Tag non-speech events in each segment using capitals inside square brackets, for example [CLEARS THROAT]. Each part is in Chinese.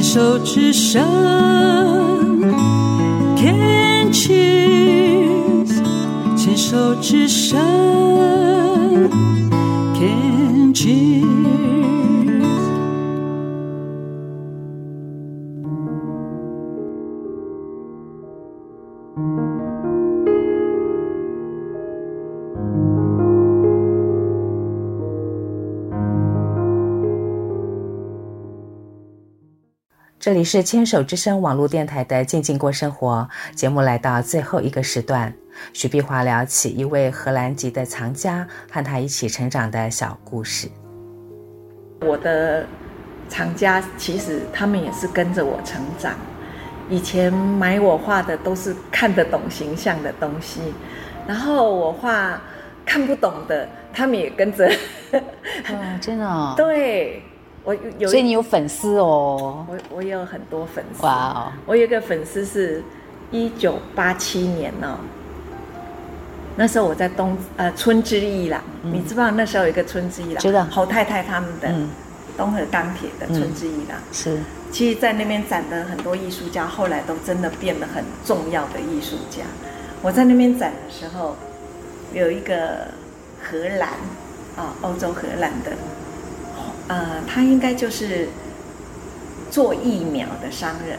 牵手之声，Can cheers，牵手之声，Can cheers。这里是牵手之声网络电台的静静过生活节目，来到最后一个时段，徐碧华聊起一位荷兰籍的藏家和他一起成长的小故事。我的藏家其实他们也是跟着我成长，以前买我画的都是看得懂形象的东西，然后我画看不懂的，他们也跟着。嗯，真的哦。[LAUGHS] 对。我有，所以你有粉丝哦。我我也有很多粉丝。哇哦！我有一个粉丝是，一九八七年哦。那时候我在东呃春之艺廊，嗯、你知不知道那时候有一个春之艺廊？知道。侯太太他们的东和钢铁的春之艺廊、嗯、是。其实，在那边展的很多艺术家，后来都真的变得很重要的艺术家。我在那边展的时候，有一个荷兰啊，欧洲荷兰的。呃，他应该就是做疫苗的商人，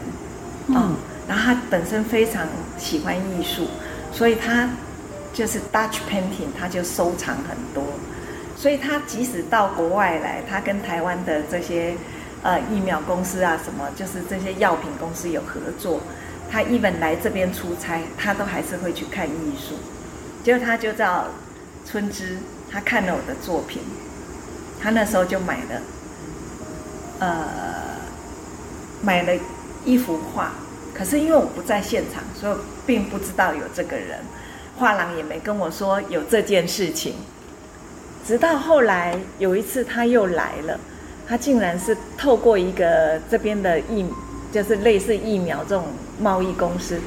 嗯，嗯，然后他本身非常喜欢艺术，所以他就是 Dutch painting，他就收藏很多，所以他即使到国外来，他跟台湾的这些呃疫苗公司啊，什么就是这些药品公司有合作，他 even 来这边出差，他都还是会去看艺术，结果他就叫春之，他看了我的作品。他那时候就买了，呃，买了一幅画，可是因为我不在现场，所以并不知道有这个人，画廊也没跟我说有这件事情。直到后来有一次他又来了，他竟然是透过一个这边的疫，就是类似疫苗这种贸易公司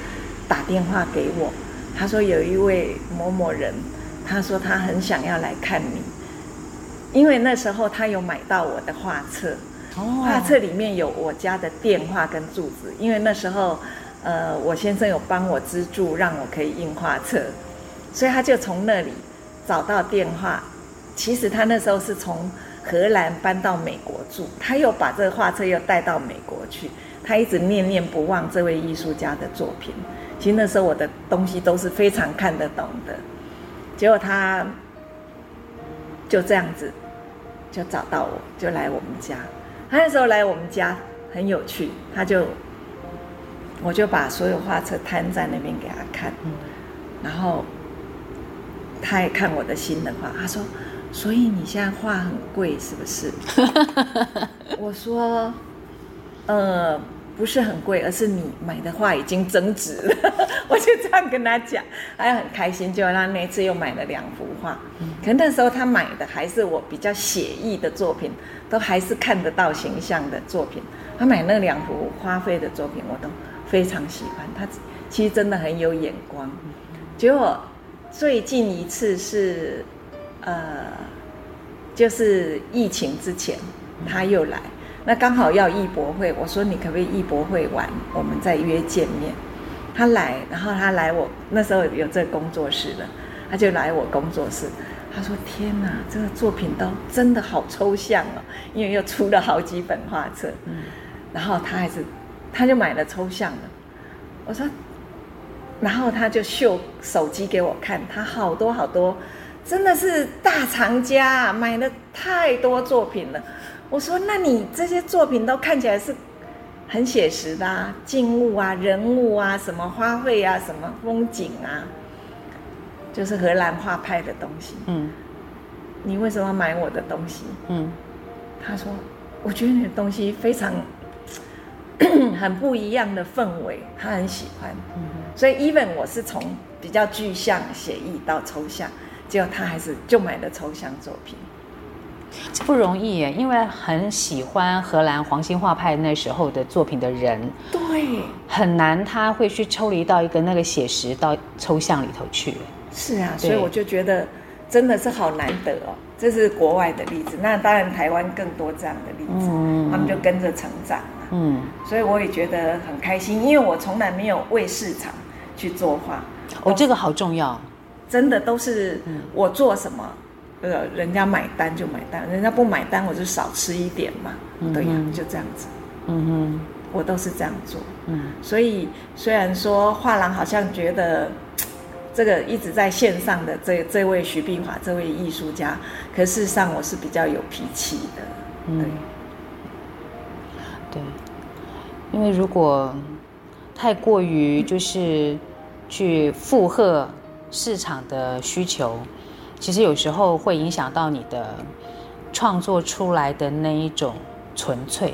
打电话给我，他说有一位某某人，他说他很想要来看你。因为那时候他有买到我的画册，画册里面有我家的电话跟住址。因为那时候，呃，我先生有帮我资助，让我可以印画册，所以他就从那里找到电话。其实他那时候是从荷兰搬到美国住，他又把这个画册又带到美国去，他一直念念不忘这位艺术家的作品。其实那时候我的东西都是非常看得懂的，结果他就这样子。就找到我，就来我们家。他那时候来我们家很有趣，他就，我就把所有画册摊在那边给他看，然后他也看我的新的画，他说：“所以你现在画很贵是不是？” [LAUGHS] 我说：“呃。”不是很贵，而是你买的画已经增值了。[LAUGHS] 我就这样跟他讲，他很开心。就他那次又买了两幅画，嗯、可那时候他买的还是我比较写意的作品，都还是看得到形象的作品。他买那两幅花费的作品，我都非常喜欢。他其实真的很有眼光。结果最近一次是，呃，就是疫情之前，他又来。那刚好要艺博会，我说你可不可以艺博会完，我们再约见面。他来，然后他来我那时候有这个工作室了，他就来我工作室。他说：“天哪，这个作品都真的好抽象哦，因为又出了好几本画册。”嗯，然后他还是，他就买了抽象的。我说，然后他就秀手机给我看，他好多好多，真的是大藏家，买了太多作品了。我说：“那你这些作品都看起来是很写实的啊，静物啊，人物啊，什么花卉啊，什么风景啊，就是荷兰画派的东西。嗯，你为什么要买我的东西？嗯，他说，我觉得你的东西非常 [CLEARS THROAT] 很不一样的氛围，他很喜欢。嗯，所以 even 我是从比较具象写意到抽象，结果他还是就买了抽象作品。”不容易耶，因为很喜欢荷兰黄兴画派那时候的作品的人，对，很难他会去抽离到一个那个写实到抽象里头去。是啊，所以我就觉得真的是好难得哦。这是国外的例子。那当然台湾更多这样的例子，嗯、他们就跟着成长。嗯，所以我也觉得很开心，因为我从来没有为市场去作画。哦，这个好重要，真的都是我做什么，呃，人家买单就买单，人家不买单我就少吃一点嘛。嗯、对呀，就这样子。嗯哼，我都是这样做。嗯，所以虽然说画廊好像觉得这个一直在线上的这这位徐碧华这位艺术家，可事实上我是比较有脾气的。对。嗯对，因为如果太过于就是去附和市场的需求，其实有时候会影响到你的创作出来的那一种纯粹。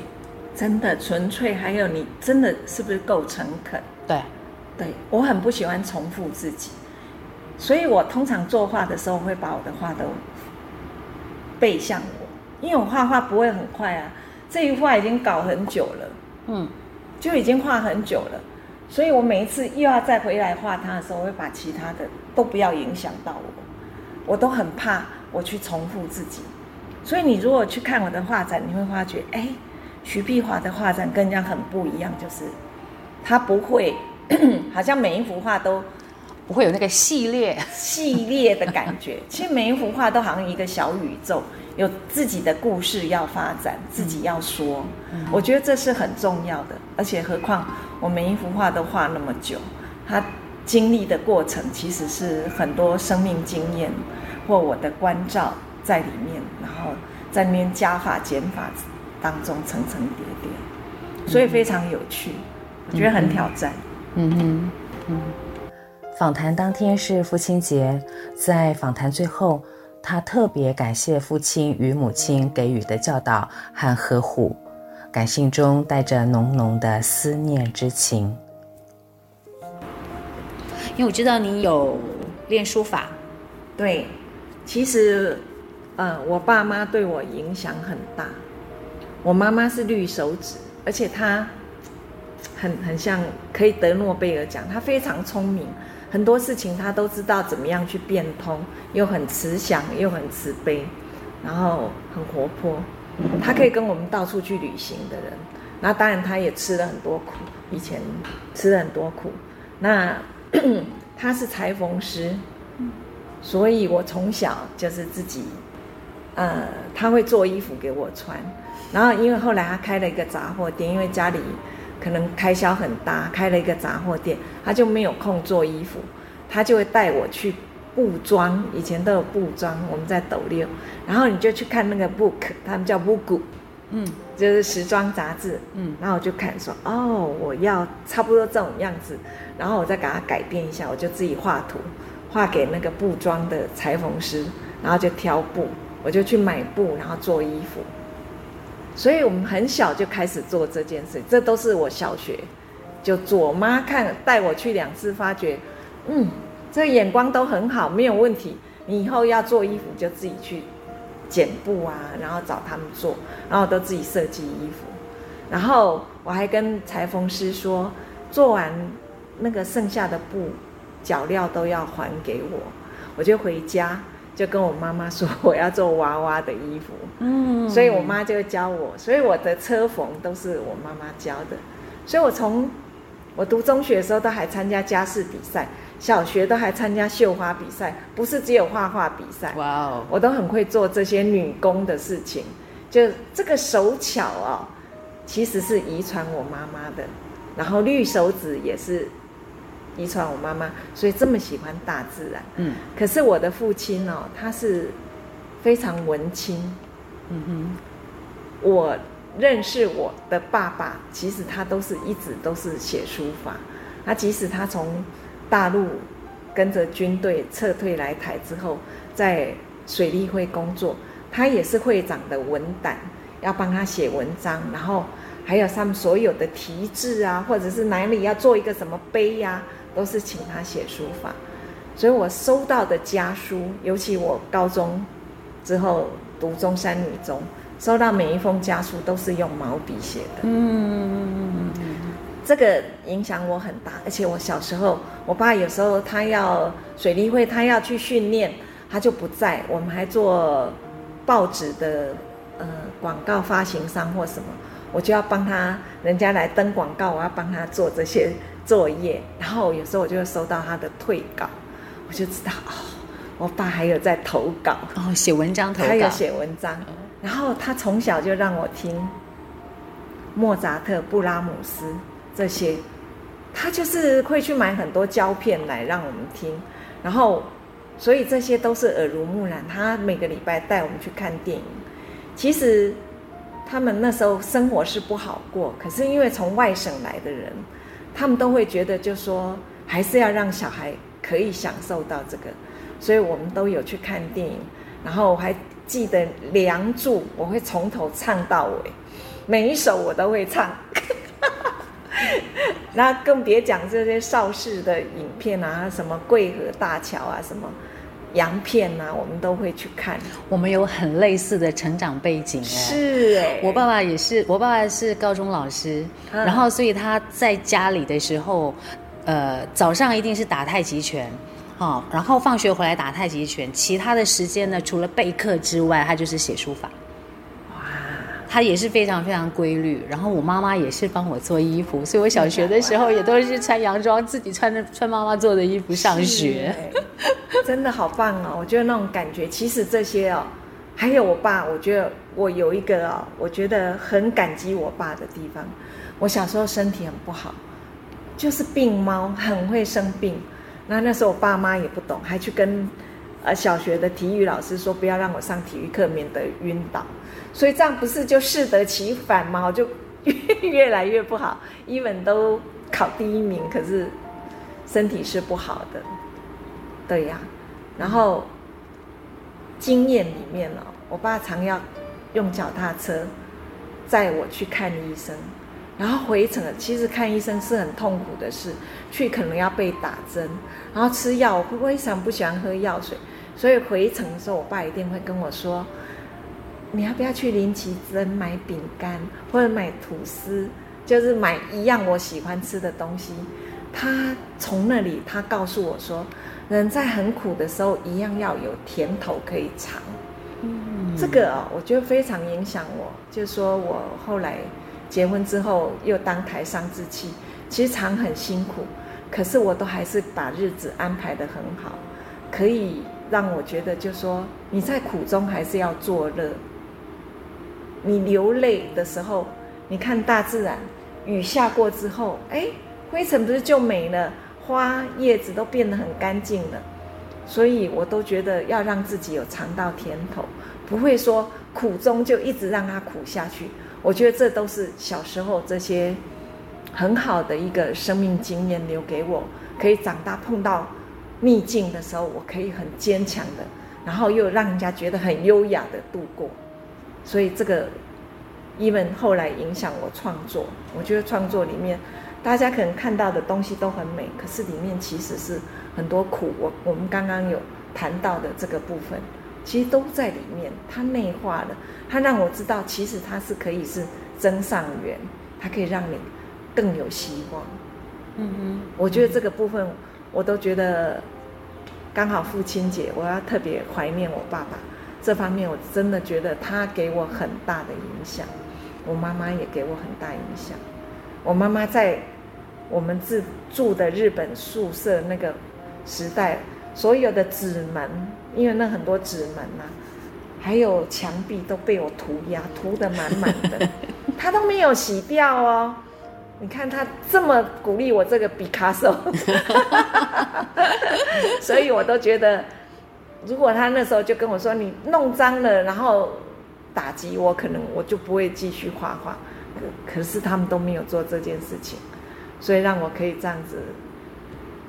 真的纯粹，还有你真的是不是够诚恳？对，对，我很不喜欢重复自己，所以我通常作画的时候会把我的画都背向我，因为我画画不会很快啊。这一画已经搞很久了，嗯，就已经画很久了，所以我每一次又要再回来画它的时候，我会把其他的都不要影响到我，我都很怕我去重复自己。所以你如果去看我的画展，你会发觉，哎，徐碧华的画展跟人家很不一样，就是他不会 [CLEARS THROAT] 好像每一幅画都不会有那个系列系列的感觉，[LAUGHS] 其实每一幅画都好像一个小宇宙。有自己的故事要发展，自己要说，嗯、我觉得这是很重要的。而且何况我每一幅画都画那么久，他经历的过程其实是很多生命经验或我的关照在里面，然后在里面加法减法当中层层叠叠，所以非常有趣，嗯、我觉得很挑战。嗯哼，嗯。访谈当天是父亲节，在访谈最后。他特别感谢父亲与母亲给予的教导和呵护，感性中带着浓浓的思念之情。因为我知道你有练书法，对，其实，呃，我爸妈对我影响很大。我妈妈是绿手指，而且她很很像可以得诺贝尔奖，她非常聪明。很多事情他都知道怎么样去变通，又很慈祥，又很慈悲，然后很活泼。他可以跟我们到处去旅行的人。那当然他也吃了很多苦，以前吃了很多苦。那 [CLEARS THROAT] 他是裁缝师，所以我从小就是自己，呃，他会做衣服给我穿。然后因为后来他开了一个杂货店，因为家里。可能开销很大，开了一个杂货店，他就没有空做衣服，他就会带我去布庄，以前都有布庄，我们在斗六，然后你就去看那个 book，他们叫 book，嗯，就是时装杂志，嗯，然后我就看说，哦，我要差不多这种样子，然后我再给他改变一下，我就自己画图，画给那个布庄的裁缝师，然后就挑布，我就去买布，然后做衣服。所以我们很小就开始做这件事，这都是我小学就做。我妈看带我去两次，发觉，嗯，这个眼光都很好，没有问题。你以后要做衣服就自己去剪布啊，然后找他们做，然后都自己设计衣服。然后我还跟裁缝师说，做完那个剩下的布脚料都要还给我，我就回家。就跟我妈妈说我要做娃娃的衣服，嗯，所以我妈就教我，所以我的车缝都是我妈妈教的，所以我从我读中学的时候都还参加家事比赛，小学都还参加绣花比赛，不是只有画画比赛，哇哦，我都很会做这些女工的事情，就这个手巧哦，其实是遗传我妈妈的，然后绿手指也是。遗传我妈妈，所以这么喜欢大自然。嗯，可是我的父亲哦，他是非常文青。嗯哼，我认识我的爸爸，其实他都是一直都是写书法。他即使他从大陆跟着军队撤退来台之后，在水利会工作，他也是会长的文胆，要帮他写文章，然后还有他们所有的题字啊，或者是哪里要做一个什么碑呀、啊。都是请他写书法，所以我收到的家书，尤其我高中之后读中山女中，收到每一封家书都是用毛笔写的。嗯，这个影响我很大。而且我小时候，我爸有时候他要水利会，他要去训练，他就不在。我们还做报纸的呃广告发行商或什么，我就要帮他人家来登广告，我要帮他做这些作业。然后有时候我就会收到他的退稿，我就知道哦，我爸还有在投稿哦，写文章投稿，还有写文章。然后他从小就让我听莫扎特、布拉姆斯这些，他就是会去买很多胶片来让我们听，然后。所以这些都是耳濡目染。他每个礼拜带我们去看电影。其实他们那时候生活是不好过，可是因为从外省来的人，他们都会觉得，就说还是要让小孩可以享受到这个。所以我们都有去看电影。然后我还记得《梁祝》，我会从头唱到尾，每一首我都会唱。[LAUGHS] 那更别讲这些邵氏的影片啊，什么桂河大桥啊，什么洋片啊，我们都会去看。我们有很类似的成长背景哎，是哎，我爸爸也是，我爸爸是高中老师，嗯、然后所以他在家里的时候，呃，早上一定是打太极拳，哦，然后放学回来打太极拳，其他的时间呢，除了备课之外，他就是写书法。他也是非常非常规律，然后我妈妈也是帮我做衣服，所以我小学的时候也都是穿洋装，自己穿着穿妈妈做的衣服上学，真的好棒哦！我觉得那种感觉，其实这些哦，还有我爸，我觉得我有一个哦，我觉得很感激我爸的地方。我小时候身体很不好，就是病猫，很会生病。那那时候我爸妈也不懂，还去跟呃小学的体育老师说，不要让我上体育课，免得晕倒。所以这样不是就适得其反吗？我就越越来越不好，even 都考第一名，可是身体是不好的，对呀。然后经验里面呢，我爸常要用脚踏车载我去看医生，然后回程，其实看医生是很痛苦的事，去可能要被打针，然后吃药，我非常不喜欢喝药水，所以回程的时候，我爸一定会跟我说。你要不要去林奇珍买饼干或者买吐司，就是买一样我喜欢吃的东西。他从那里，他告诉我说，人在很苦的时候，一样要有甜头可以尝。嗯，这个哦，我觉得非常影响我。就是说我后来结婚之后，又当台商之妻，其实常很辛苦，可是我都还是把日子安排得很好，可以让我觉得，就说你在苦中还是要作乐。你流泪的时候，你看大自然，雨下过之后，哎，灰尘不是就没了，花叶子都变得很干净了。所以我都觉得要让自己有尝到甜头，不会说苦中就一直让它苦下去。我觉得这都是小时候这些很好的一个生命经验留给我，可以长大碰到逆境的时候，我可以很坚强的，然后又让人家觉得很优雅的度过。所以这个，even 后来影响我创作。我觉得创作里面，大家可能看到的东西都很美，可是里面其实是很多苦。我我们刚刚有谈到的这个部分，其实都在里面。它内化了，它让我知道，其实它是可以是增上缘，它可以让你更有希望。嗯哼，我觉得这个部分，我都觉得刚好父亲节，我要特别怀念我爸爸。这方面我真的觉得他给我很大的影响，我妈妈也给我很大影响。我妈妈在我们自住的日本宿舍那个时代，所有的纸门，因为那很多纸门呐、啊，还有墙壁都被我涂鸦涂得满满的，[LAUGHS] 他都没有洗掉哦。你看他这么鼓励我这个毕卡索，[LAUGHS] 所以我都觉得。如果他那时候就跟我说，你弄脏了，然后打击我，可能我就不会继续画画。可可是他们都没有做这件事情，所以让我可以这样子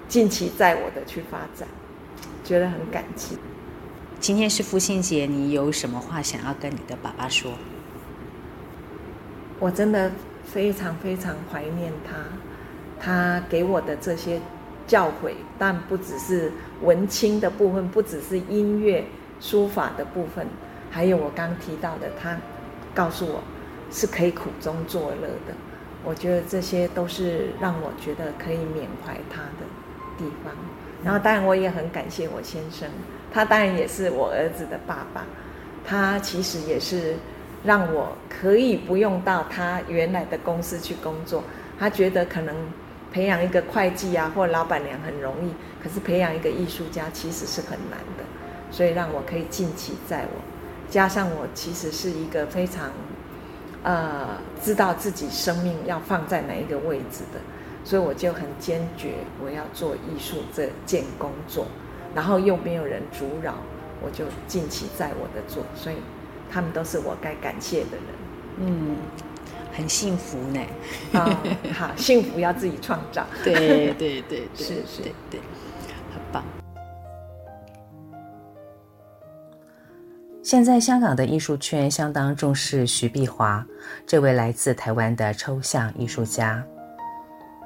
尽其在我的去发展，觉得很感激。今天是父亲节，你有什么话想要跟你的爸爸说？我真的非常非常怀念他，他给我的这些。教诲，但不只是文青的部分，不只是音乐书法的部分，还有我刚提到的，他告诉我是可以苦中作乐的。我觉得这些都是让我觉得可以缅怀他的地方。然后，当然我也很感谢我先生，他当然也是我儿子的爸爸。他其实也是让我可以不用到他原来的公司去工作。他觉得可能培养一个会计啊或老板娘很容易，可是培养一个艺术家其实是很难的，所以让我可以尽其在我。加上我其实是一个非常，呃，知道自己生命要放在哪一个位置的，所以我就很坚决我要做艺术这件工作，然后又没有人阻扰，我就尽其在我的做，所以他们都是我该感谢的人。嗯，很幸福呢。啊、哦，好，幸福要自己创造。[LAUGHS] 对对对对，是是，对对，很棒。现在香港的艺术圈相当重视徐碧华这位来自台湾的抽象艺术家。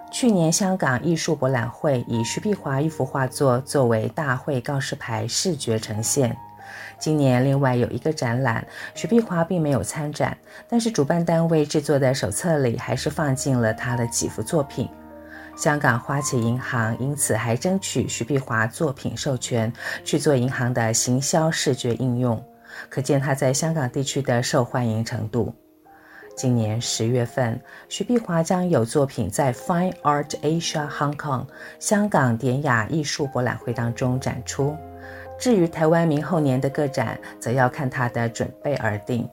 去年香港艺术博览会以徐碧华一幅画作作为大会告示牌视觉呈现。今年另外有一个展览，徐碧华并没有参展，但是主办单位制作的手册里还是放进了他的几幅作品。香港花旗银行因此还争取徐碧华作品授权，去做银行的行销视觉应用。可见他在香港地区的受欢迎程度。今年十月份，徐碧华将有作品在 Fine Art Asia Hong Kong 香港典雅艺术博览会当中展出。至于台湾明后年的个展，则要看他的准备而定。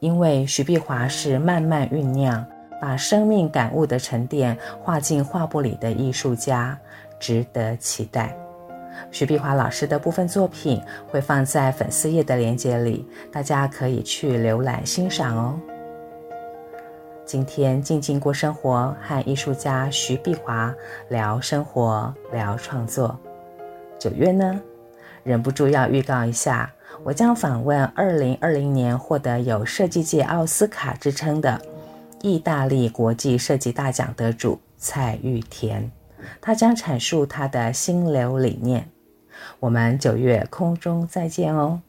因为徐碧华是慢慢酝酿，把生命感悟的沉淀画进画布里的艺术家，值得期待。徐碧华老师的部分作品会放在粉丝页的链接里，大家可以去浏览欣赏哦。今天静静过生活，和艺术家徐碧华聊生活、聊创作。九月呢，忍不住要预告一下，我将访问2020年获得有设计界奥斯卡之称的意大利国际设计大奖得主蔡玉田。他将阐述他的心流理念。我们九月空中再见哦。